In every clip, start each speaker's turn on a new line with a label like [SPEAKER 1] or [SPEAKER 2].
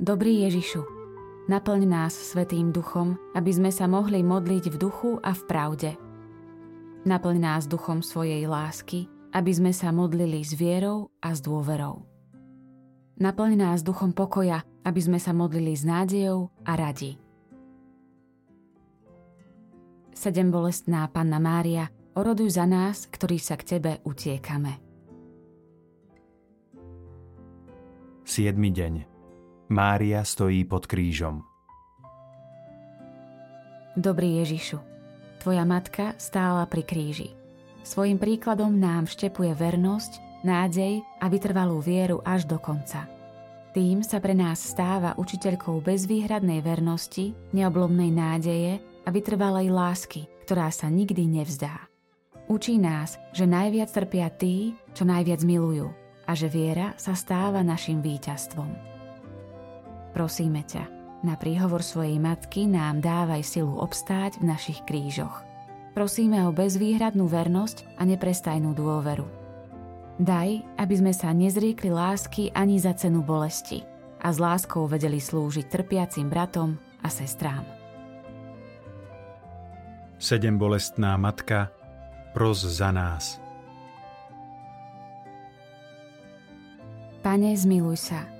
[SPEAKER 1] Dobrý Ježišu, naplň nás Svetým duchom, aby sme sa mohli modliť v duchu a v pravde. Naplň nás duchom svojej lásky, aby sme sa modlili s vierou a s dôverou. Naplň nás duchom pokoja, aby sme sa modlili s nádejou a radi. Sedem bolestná Panna Mária, oroduj za nás, ktorí sa k Tebe utiekame.
[SPEAKER 2] 7. deň Mária stojí pod krížom.
[SPEAKER 1] Dobrý Ježišu, Tvoja matka stála pri kríži. Svojim príkladom nám vštepuje vernosť, nádej a vytrvalú vieru až do konca. Tým sa pre nás stáva učiteľkou bezvýhradnej vernosti, neoblomnej nádeje a vytrvalej lásky, ktorá sa nikdy nevzdá. Učí nás, že najviac trpia tí, čo najviac milujú a že viera sa stáva našim víťazstvom. Prosíme ťa, na príhovor svojej matky nám dávaj silu obstáť v našich krížoch. Prosíme o bezvýhradnú vernosť a neprestajnú dôveru. Daj, aby sme sa nezriekli lásky ani za cenu bolesti a s láskou vedeli slúžiť trpiacim bratom a sestrám.
[SPEAKER 2] Sedem bolestná matka, pros za nás.
[SPEAKER 1] Pane, zmiluj sa.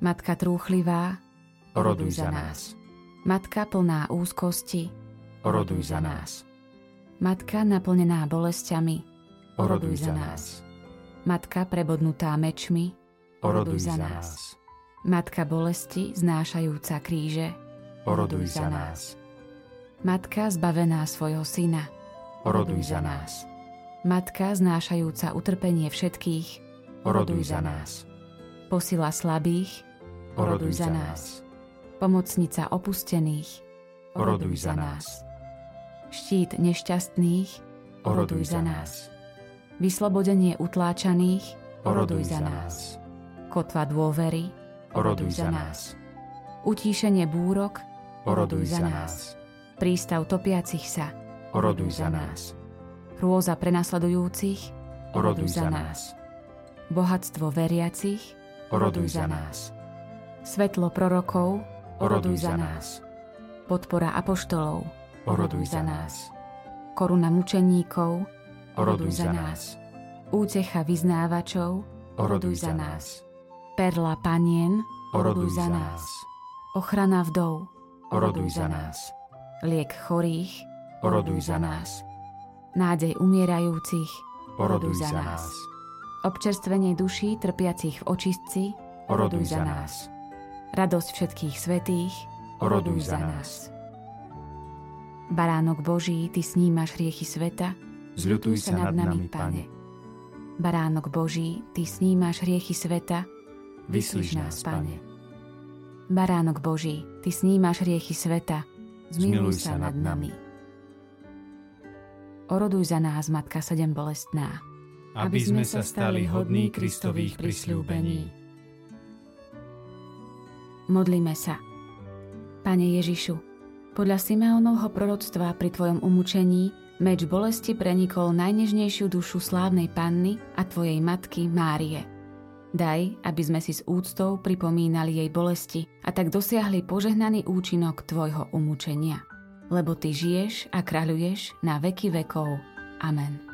[SPEAKER 1] Matka trúchlivá,
[SPEAKER 2] Oroduj za nás.
[SPEAKER 1] Matka plná úzkosti,
[SPEAKER 2] Oroduj za nás.
[SPEAKER 1] Matka naplnená bolestiami,
[SPEAKER 2] Oroduj za nás.
[SPEAKER 1] Matka prebodnutá mečmi,
[SPEAKER 2] Oroduj za nás.
[SPEAKER 1] Matka bolesti znášajúca kríže,
[SPEAKER 2] Oroduj za nás.
[SPEAKER 1] Matka zbavená svojho syna,
[SPEAKER 2] Oroduj za nás.
[SPEAKER 1] Matka znášajúca utrpenie všetkých,
[SPEAKER 2] Oroduj za nás.
[SPEAKER 1] posila slabých,
[SPEAKER 2] Oroduj za nás.
[SPEAKER 1] pomocnica opustených,
[SPEAKER 2] Oroduj za nás.
[SPEAKER 1] štít nešťastných,
[SPEAKER 2] Oroduj za nás.
[SPEAKER 1] vyslobodenie utláčaných,
[SPEAKER 2] Oroduj za nás.
[SPEAKER 1] kotva dôvery,
[SPEAKER 2] Oroduj za nás.
[SPEAKER 1] utíšenie búrok,
[SPEAKER 2] Oroduj za nás.
[SPEAKER 1] prístav topiacich sa,
[SPEAKER 2] Oroduj za nás.
[SPEAKER 1] hrôza prenasledujúcich,
[SPEAKER 2] Oroduj za nás.
[SPEAKER 1] bohatstvo veriacich,
[SPEAKER 2] Oroduj za nás.
[SPEAKER 1] Svetlo prorokov,
[SPEAKER 2] Oroduj za nás.
[SPEAKER 1] podpora apoštolov,
[SPEAKER 2] Oroduj za nás.
[SPEAKER 1] koruna mučeníkov,
[SPEAKER 2] Oroduj za nás.
[SPEAKER 1] útecha vyznávačov,
[SPEAKER 2] Oroduj za nás.
[SPEAKER 1] perla panien,
[SPEAKER 2] Oroduj za nás.
[SPEAKER 1] ochrana vdov,
[SPEAKER 2] Oroduj za nás.
[SPEAKER 1] liek chorých,
[SPEAKER 2] Oroduj za nás.
[SPEAKER 1] nádej umierajúcich,
[SPEAKER 2] Oroduj za nás.
[SPEAKER 1] občerstvenie duší trpiacich v očistci,
[SPEAKER 2] Oroduj za nás.
[SPEAKER 1] Radosť všetkých svetých,
[SPEAKER 2] Oroduj za nás.
[SPEAKER 1] Baránok Boží, Ty snímaš hriechy sveta,
[SPEAKER 2] Zľutuj sa nad nami, Pane.
[SPEAKER 1] Baránok Boží, Ty snímaš hriechy sveta,
[SPEAKER 2] Vyslíš nás, Pane.
[SPEAKER 1] Baránok Boží, Ty snímaš hriechy sveta, zmiluj sa nad nami. Oroduj za nás, Matka sedem bolestná,
[SPEAKER 2] Aby sme sa stali hodní Kristových prisľúbení.
[SPEAKER 1] Modlíme sa. Pane Ježišu, podľa Simeonovho proroctva pri Tvojom umúčení meč bolesti prenikol najnežnejšiu dušu slávnej panny a Tvojej matky Márie. Daj, aby sme si s úctou pripomínali jej bolesti a tak dosiahli požehnaný účinok Tvojho umúčenia. Lebo Ty žiješ a kráľuješ na veky vekov. Amen.